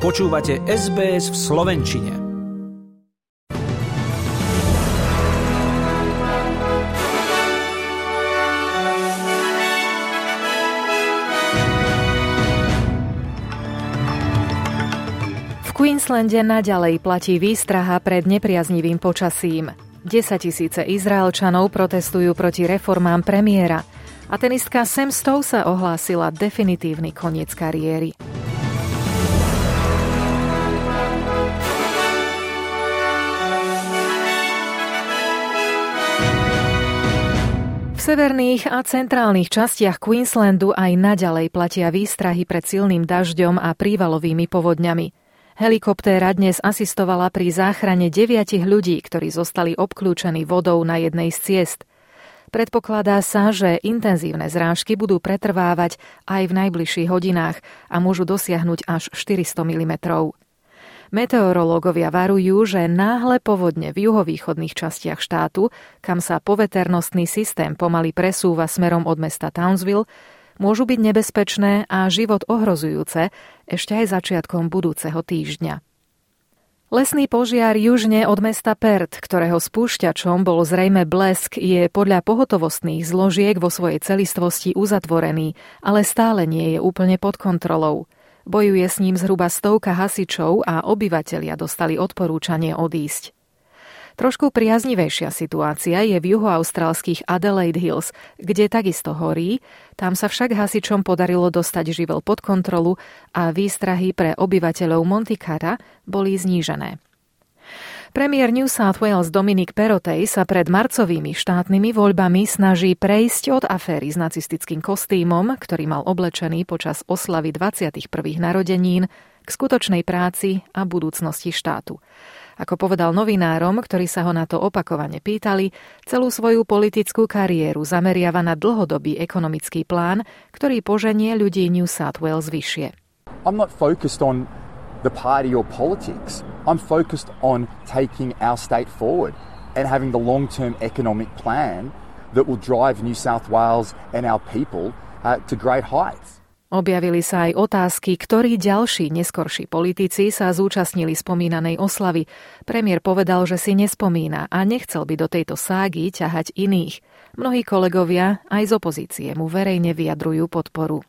Počúvate SBS v Slovenčine. V Queenslande naďalej platí výstraha pred nepriaznivým počasím. 10 tisíce Izraelčanov protestujú proti reformám premiéra a tenistka Sam Stowe sa ohlásila definitívny koniec kariéry. Severných a centrálnych častiach Queenslandu aj naďalej platia výstrahy pred silným dažďom a prívalovými povodňami. Helikoptéra dnes asistovala pri záchrane deviatich ľudí, ktorí zostali obklúčení vodou na jednej z ciest. Predpokladá sa, že intenzívne zrážky budú pretrvávať aj v najbližších hodinách a môžu dosiahnuť až 400 mm. Meteorológovia varujú, že náhle povodne v juhovýchodných častiach štátu, kam sa poveternostný systém pomaly presúva smerom od mesta Townsville, môžu byť nebezpečné a život ohrozujúce ešte aj začiatkom budúceho týždňa. Lesný požiar južne od mesta Perth, ktorého spúšťačom bol zrejme blesk, je podľa pohotovostných zložiek vo svojej celistvosti uzatvorený, ale stále nie je úplne pod kontrolou. Bojuje s ním zhruba stovka hasičov a obyvatelia dostali odporúčanie odísť. Trošku priaznivejšia situácia je v juhoaustrálskych Adelaide Hills, kde takisto horí, tam sa však hasičom podarilo dostať živel pod kontrolu a výstrahy pre obyvateľov Monticara boli znížené. Premiér New South Wales Dominic Perotej sa pred marcovými štátnymi voľbami snaží prejsť od aféry s nacistickým kostýmom, ktorý mal oblečený počas oslavy 21. narodenín, k skutočnej práci a budúcnosti štátu. Ako povedal novinárom, ktorí sa ho na to opakovane pýtali, celú svoju politickú kariéru zameriava na dlhodobý ekonomický plán, ktorý poženie ľudí New South Wales vyššie. I'm not focused on the party or politics. I'm focused on taking our state forward and having the long term economic plan that will drive New South Wales and our people uh, to great heights. Objavili sa aj otázky, ktorí ďalší neskorší politici sa zúčastnili spomínanej oslavy. Premiér povedal, že si nespomína a nechcel by do tejto ságy ťahať iných. Mnohí kolegovia aj z opozície mu verejne vyjadrujú podporu.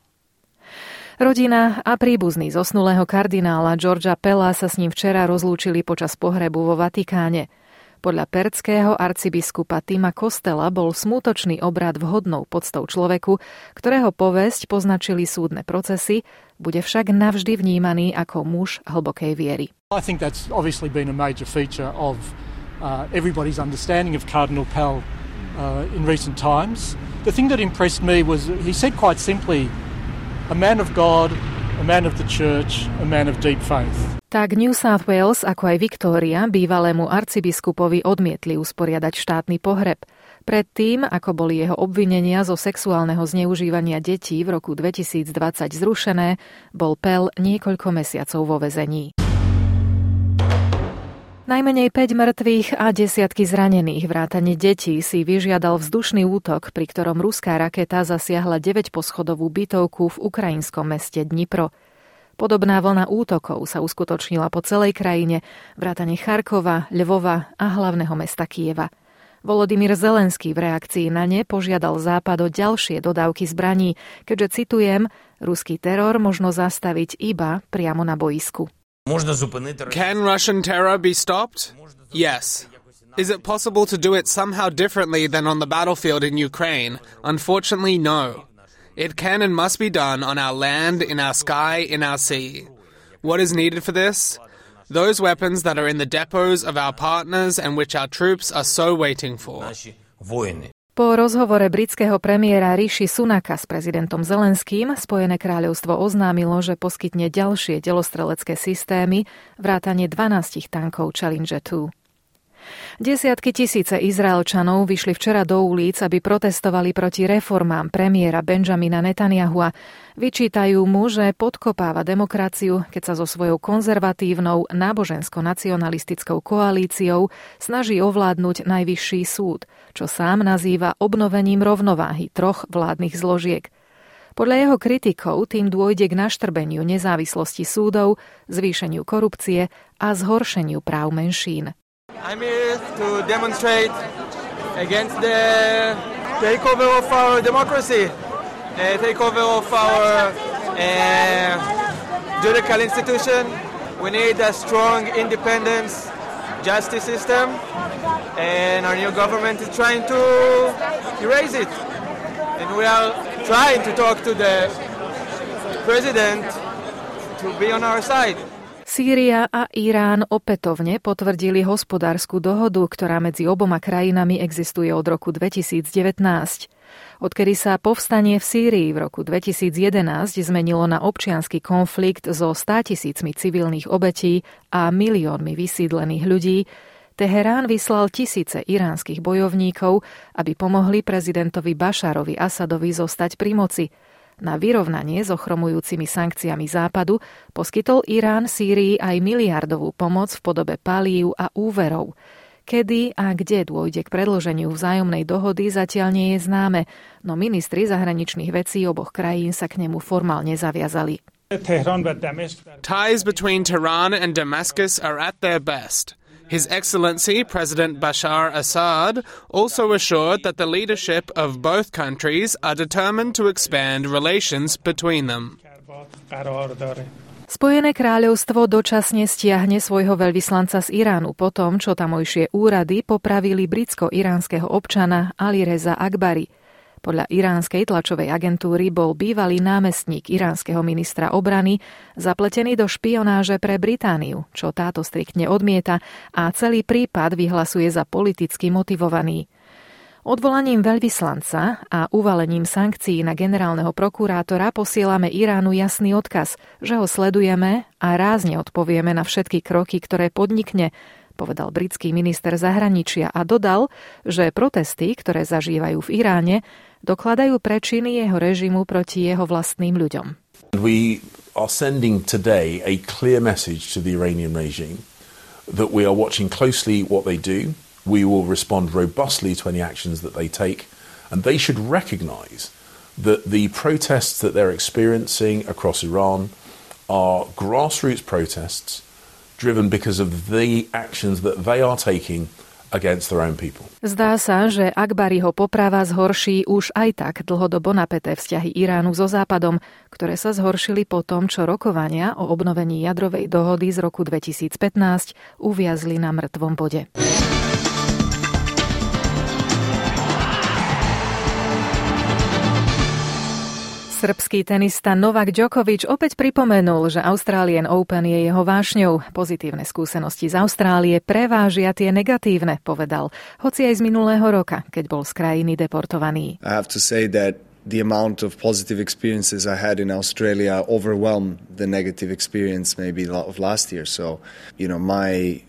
Rodina a príbuzný zosnulého kardinála Georgia Pella sa s ním včera rozlúčili počas pohrebu vo Vatikáne. Podľa perckého arcibiskupa Tima Kostela bol smútočný obrad vhodnou podstou človeku, ktorého povesť poznačili súdne procesy, bude však navždy vnímaný ako muž hlbokej viery. I think that's obviously been a major feature of uh, everybody's understanding of Cardinal Pell uh, in recent times. The thing that impressed me was he said quite simply, a man of God, a man of the church, a man of deep faith. Tak New South Wales ako aj Victoria bývalému arcibiskupovi odmietli usporiadať štátny pohreb. Predtým, ako boli jeho obvinenia zo sexuálneho zneužívania detí v roku 2020 zrušené, bol Pell niekoľko mesiacov vo vezení. Najmenej 5 mŕtvych a desiatky zranených vrátane detí si vyžiadal vzdušný útok, pri ktorom ruská raketa zasiahla 9-poschodovú bytovku v ukrajinskom meste Dnipro. Podobná vlna útokov sa uskutočnila po celej krajine, vrátane Charkova, Lvova a hlavného mesta Kieva. Volodymyr Zelenský v reakcii na ne požiadal Západ o ďalšie dodávky zbraní, keďže citujem, ruský teror možno zastaviť iba priamo na boisku. Can Russian terror be stopped? Yes. Is it possible to do it somehow differently than on the battlefield in Ukraine? Unfortunately, no. It can and must be done on our land, in our sky, in our sea. What is needed for this? Those weapons that are in the depots of our partners and which our troops are so waiting for. Po rozhovore britského premiéra Rishi Sunaka s prezidentom Zelenským Spojené kráľovstvo oznámilo, že poskytne ďalšie delostrelecké systémy vrátane 12 tankov Challenger 2. Desiatky tisíce Izraelčanov vyšli včera do ulic, aby protestovali proti reformám premiéra Benjamina Netanyahua. Vyčítajú mu, že podkopáva demokraciu, keď sa so svojou konzervatívnou nábožensko-nacionalistickou koalíciou snaží ovládnuť najvyšší súd, čo sám nazýva obnovením rovnováhy troch vládnych zložiek – Podľa jeho kritikov tým dôjde k naštrbeniu nezávislosti súdov, zvýšeniu korupcie a zhoršeniu práv menšín. I'm here to demonstrate against the takeover of our democracy, uh, takeover of our uh, judicial institution. We need a strong independence justice system and our new government is trying to erase it. And we are trying to talk to the president to be on our side. Sýria a Irán opätovne potvrdili hospodárskú dohodu, ktorá medzi oboma krajinami existuje od roku 2019. Odkedy sa povstanie v Sýrii v roku 2011 zmenilo na občiansky konflikt so 100 tisícmi civilných obetí a miliónmi vysídlených ľudí, Teherán vyslal tisíce iránskych bojovníkov, aby pomohli prezidentovi Bašarovi Asadovi zostať pri moci. Na vyrovnanie s ochromujúcimi sankciami Západu poskytol Irán Sýrii aj miliardovú pomoc v podobe palív a úverov. Kedy a kde dôjde k predloženiu vzájomnej dohody zatiaľ nie je známe, no ministri zahraničných vecí oboch krajín sa k nemu formálne zaviazali. Ties between Tehran and Damascus are at their best. His Excellency President Bashar Assad also assured that the leadership of both countries are determined to expand relations between them. Spojené kráľovstvo dočasne stiahne svojho veľvyslanca z Iránu po tom, čo tamojšie úrady popravili britsko-iránskeho občana Ali Akbari – podľa iránskej tlačovej agentúry bol bývalý námestník iránskeho ministra obrany zapletený do špionáže pre Britániu, čo táto striktne odmieta a celý prípad vyhlasuje za politicky motivovaný. Odvolaním veľvyslanca a uvalením sankcií na generálneho prokurátora posielame Iránu jasný odkaz, že ho sledujeme a rázne odpovieme na všetky kroky, ktoré podnikne, povedal britský minister zahraničia a dodal, že protesty, ktoré zažívajú v Iráne, dokladajú prečiny jeho režimu proti jeho vlastným ľuďom. We are sending today a clear message to the Iranian regime that we are watching closely what they do. We will respond robustly to any actions that they take, and they should recognize that the protests that they're experiencing across Iran are grassroots protests driven because of the actions that they are taking Zdá sa, že Akbariho poprava zhorší už aj tak dlhodobo napäté vzťahy Iránu so Západom, ktoré sa zhoršili po tom, čo rokovania o obnovení jadrovej dohody z roku 2015 uviazli na mŕtvom bode. Srbský tenista Novak Djokovic opäť pripomenul, že Australian Open je jeho vášňou. Pozitívne skúsenosti z Austrálie prevážia tie negatívne, povedal, hoci aj z minulého roka, keď bol z krajiny deportovaný. I have to say that the amount of positive experiences I had in Australia overwhelmed the negative experience maybe of last year. So, you know, my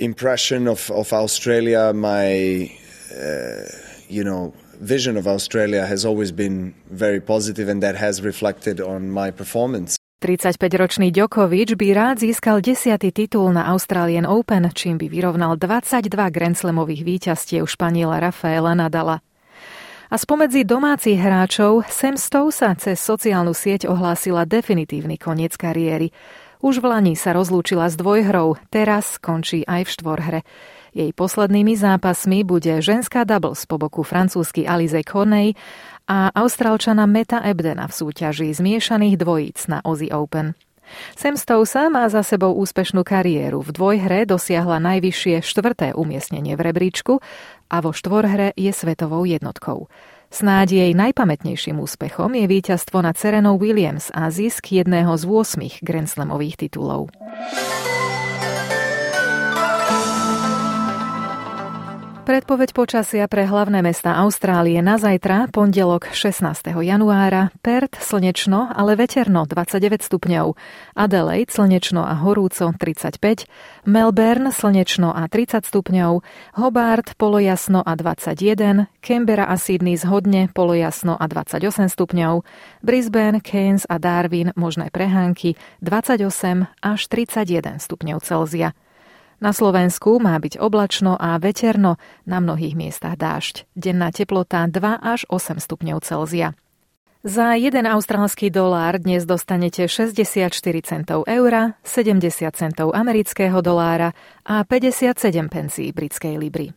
impression of, of Australia, my, uh, you know, vision of Australia has always been very positive and that has reflected on my performance. 35-ročný Djokovic by rád získal desiatý titul na Australian Open, čím by vyrovnal 22 Grand Slamových víťazstiev Španiela Rafaela Nadala. A spomedzi domácich hráčov Sam Stowe sa cez sociálnu sieť ohlásila definitívny koniec kariéry. Už v Lani sa rozlúčila s dvojhrou, teraz končí aj v štvorhre. Jej poslednými zápasmi bude ženská doubles po boku francúzsky Alize Corney a austrálčana Meta Ebdena v súťaži zmiešaných dvojíc na Aussie Open. Sam Stousa má za sebou úspešnú kariéru. V dvojhre dosiahla najvyššie štvrté umiestnenie v rebríčku a vo štvorhre je svetovou jednotkou. Snáď jej najpamätnejším úspechom je víťazstvo nad Serenou Williams a zisk jedného z 8 Grand Slamových titulov. Predpoveď počasia pre hlavné mesta Austrálie na zajtra, pondelok 16. januára, Perth slnečno, ale veterno 29 stupňov, Adelaide slnečno a horúco 35, Melbourne slnečno a 30 stupňov, Hobart polojasno a 21, Canberra a Sydney zhodne polojasno a 28 stupňov, Brisbane, Cairns a Darwin možné prehánky 28 až 31 stupňov Celzia. Na Slovensku má byť oblačno a veterno, na mnohých miestach dážď. Denná teplota 2 až 8 stupňov Celzia. Za 1 austrálsky dolár dnes dostanete 64 centov eura, 70 centov amerického dolára a 57 pencí britskej libry.